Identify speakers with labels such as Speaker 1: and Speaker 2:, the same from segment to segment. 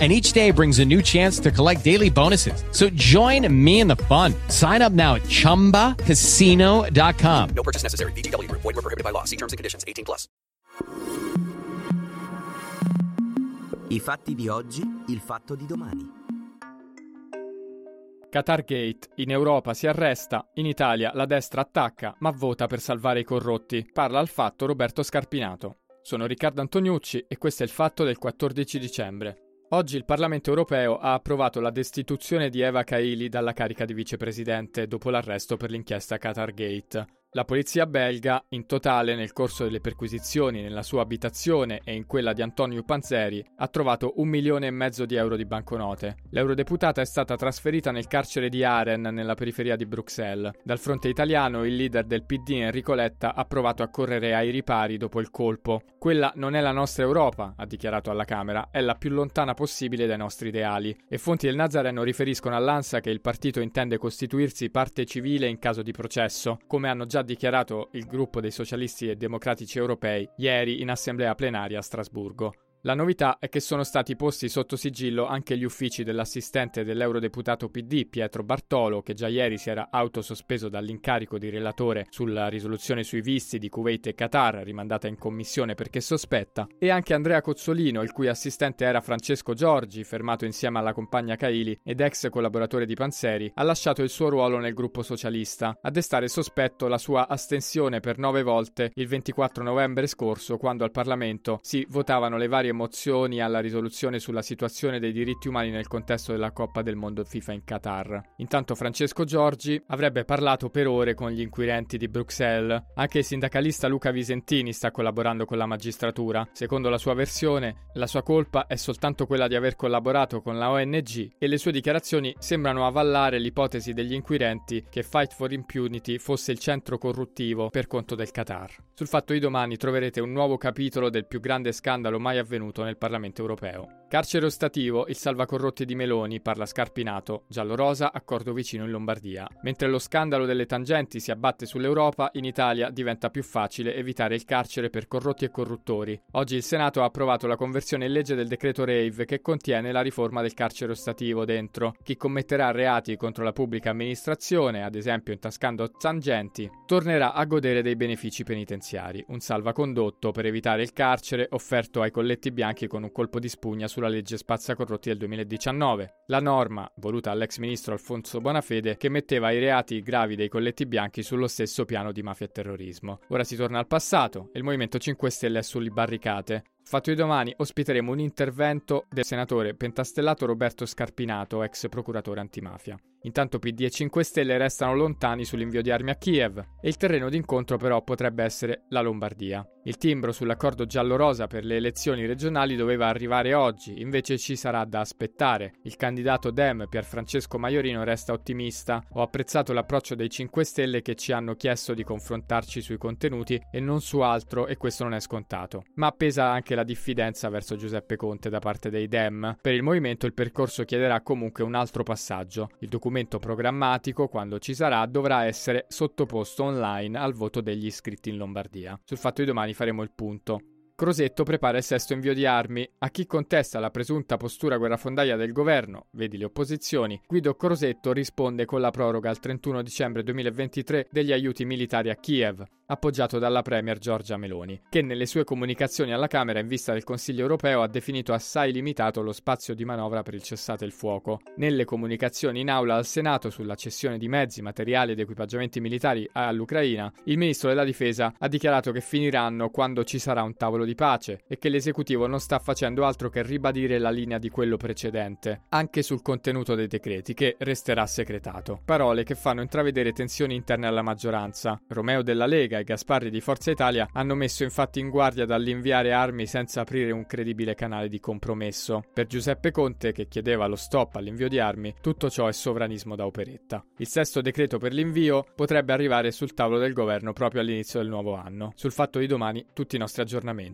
Speaker 1: and each day brings a new chance to collect daily bonuses. So join me in the fun. Sign up now at ChumbaCasino.com.
Speaker 2: No purchase necessary. BGW. Void were prohibited by law. See terms and conditions. 18 plus.
Speaker 3: I fatti di oggi, il fatto di domani.
Speaker 4: Qatargate. In Europa si arresta, in Italia la destra attacca, ma vota per salvare i corrotti. Parla al fatto Roberto Scarpinato. Sono Riccardo Antoniucci e questo è il fatto del 14 dicembre. Oggi il Parlamento europeo ha approvato la destituzione di Eva Kaili dalla carica di vicepresidente dopo l'arresto per l'inchiesta Qatargate. La polizia belga, in totale nel corso delle perquisizioni nella sua abitazione e in quella di Antonio Panzeri, ha trovato un milione e mezzo di euro di banconote. L'eurodeputata è stata trasferita nel carcere di Aren, nella periferia di Bruxelles. Dal fronte italiano, il leader del PD Enrico Letta ha provato a correre ai ripari dopo il colpo. Quella non è la nostra Europa, ha dichiarato alla Camera, è la più lontana possibile dai nostri ideali. E fonti del Nazareno riferiscono all'ANSA che il partito intende costituirsi parte civile in caso di processo, come hanno già dichiarato il gruppo dei socialisti e democratici europei ieri in assemblea plenaria a Strasburgo. La novità è che sono stati posti sotto sigillo anche gli uffici dell'assistente dell'eurodeputato PD Pietro Bartolo, che già ieri si era autosospeso dall'incarico di relatore sulla risoluzione sui visti di Kuwait e Qatar, rimandata in commissione perché sospetta, e anche Andrea Cozzolino, il cui assistente era Francesco Giorgi, fermato insieme alla compagna Caili ed ex collaboratore di Panzeri, ha lasciato il suo ruolo nel gruppo socialista, a destare sospetto la sua astensione per nove volte il 24 novembre scorso, quando al Parlamento si votavano le varie mozioni alla risoluzione sulla situazione dei diritti umani nel contesto della Coppa del Mondo FIFA in Qatar. Intanto Francesco Giorgi avrebbe parlato per ore con gli inquirenti di Bruxelles. Anche il sindacalista Luca Visentini sta collaborando con la magistratura. Secondo la sua versione, la sua colpa è soltanto quella di aver collaborato con la ONG e le sue dichiarazioni sembrano avallare l'ipotesi degli inquirenti che Fight for Impunity fosse il centro corruttivo per conto del Qatar. Sul fatto di domani troverete un nuovo capitolo del più grande scandalo mai avvenuto nel Parlamento europeo. Carcere ostativo, il salvacorrotti di Meloni, parla Scarpinato, giallo-rosa, accordo vicino in Lombardia. Mentre lo scandalo delle tangenti si abbatte sull'Europa, in Italia diventa più facile evitare il carcere per corrotti e corruttori. Oggi il Senato ha approvato la conversione in legge del decreto Rave che contiene la riforma del carcere ostativo dentro. Chi commetterà reati contro la pubblica amministrazione, ad esempio intascando tangenti, tornerà a godere dei benefici penitenziari, un salvacondotto per evitare il carcere offerto ai colletti bianchi con un colpo di spugna sulla legge spazzacorrotti del 2019. La norma, voluta dall'ex ministro Alfonso Bonafede, che metteva i reati gravi dei colletti bianchi sullo stesso piano di mafia e terrorismo. Ora si torna al passato e il Movimento 5 Stelle è sulle barricate. Fatto di domani ospiteremo un intervento del senatore pentastellato Roberto Scarpinato, ex procuratore antimafia. Intanto PD e 5 Stelle restano lontani sull'invio di armi a Kiev e il terreno d'incontro però potrebbe essere la Lombardia. Il timbro sull'accordo giallo-rosa per le elezioni regionali doveva arrivare oggi, invece ci sarà da aspettare. Il candidato Dem Pierfrancesco Maiorino resta ottimista. Ho apprezzato l'approccio dei 5 Stelle che ci hanno chiesto di confrontarci sui contenuti e non su altro e questo non è scontato. Ma pesa anche la diffidenza verso Giuseppe Conte da parte dei Dem. Per il movimento il percorso chiederà comunque un altro passaggio. Il documento programmatico, quando ci sarà, dovrà essere sottoposto online al voto degli iscritti in Lombardia. Sul fatto di domani faremo il punto. Crosetto prepara il sesto invio di armi. A chi contesta la presunta postura guerrafondaia del governo, vedi le opposizioni, Guido Crosetto risponde con la proroga al 31 dicembre 2023 degli aiuti militari a Kiev, appoggiato dalla Premier Giorgia Meloni, che nelle sue comunicazioni alla Camera in vista del Consiglio europeo ha definito assai limitato lo spazio di manovra per il cessate il fuoco. Nelle comunicazioni in aula al Senato sulla cessione di mezzi, materiali ed equipaggiamenti militari all'Ucraina, il ministro della Difesa ha dichiarato che finiranno quando ci sarà un tavolo di pace e che l'esecutivo non sta facendo altro che ribadire la linea di quello precedente, anche sul contenuto dei decreti, che resterà segretato. Parole che fanno intravedere tensioni interne alla maggioranza. Romeo della Lega e Gasparri di Forza Italia hanno messo infatti in guardia dall'inviare armi senza aprire un credibile canale di compromesso. Per Giuseppe Conte, che chiedeva lo stop all'invio di armi, tutto ciò è sovranismo da operetta. Il sesto decreto per l'invio potrebbe arrivare sul tavolo del governo proprio all'inizio del nuovo anno. Sul fatto di domani, tutti i nostri aggiornamenti.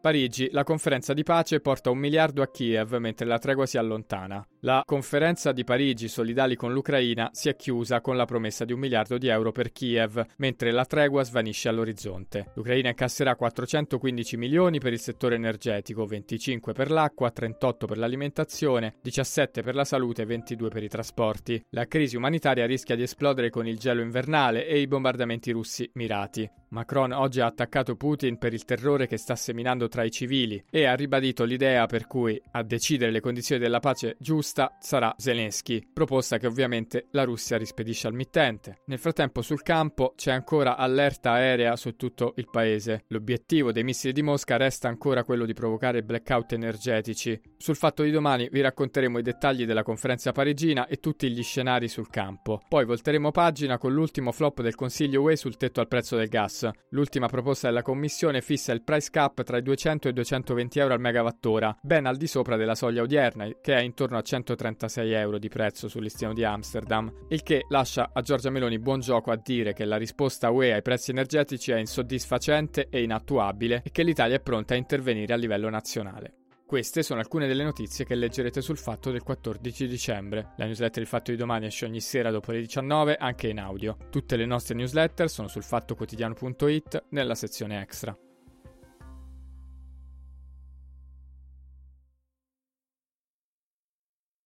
Speaker 4: Parigi, la conferenza di pace porta un miliardo a Kiev mentre la tregua si allontana. La conferenza di Parigi solidali con l'Ucraina si è chiusa con la promessa di un miliardo di euro per Kiev, mentre la tregua svanisce all'orizzonte. L'Ucraina incasserà 415 milioni per il settore energetico, 25 per l'acqua, 38 per l'alimentazione, 17 per la salute e 22 per i trasporti. La crisi umanitaria rischia di esplodere con il gelo invernale e i bombardamenti russi mirati. Macron oggi ha attaccato Putin per il terrore che sta seminando tra i civili e ha ribadito l'idea per cui a decidere le condizioni della pace giusta sarà Zelensky, proposta che ovviamente la Russia rispedisce al mittente. Nel frattempo sul campo c'è ancora allerta aerea su tutto il paese. L'obiettivo dei missili di Mosca resta ancora quello di provocare blackout energetici. Sul fatto di domani vi racconteremo i dettagli della conferenza parigina e tutti gli scenari sul campo. Poi volteremo pagina con l'ultimo flop del Consiglio UE sul tetto al prezzo del gas. L'ultima proposta della Commissione fissa il price cap tra i 200 e 220 euro al megawattora, ben al di sopra della soglia odierna, che è intorno a 136 euro di prezzo sul listino di Amsterdam, il che lascia a Giorgia Meloni buon gioco a dire che la risposta UE ai prezzi energetici è insoddisfacente e inattuabile e che l'Italia è pronta a intervenire a livello nazionale. Queste sono alcune delle notizie che leggerete sul Fatto del 14 dicembre. La newsletter Il Fatto di domani esce ogni sera dopo le 19, anche in audio. Tutte le nostre newsletter sono sul fattoquotidiano.it nella sezione extra.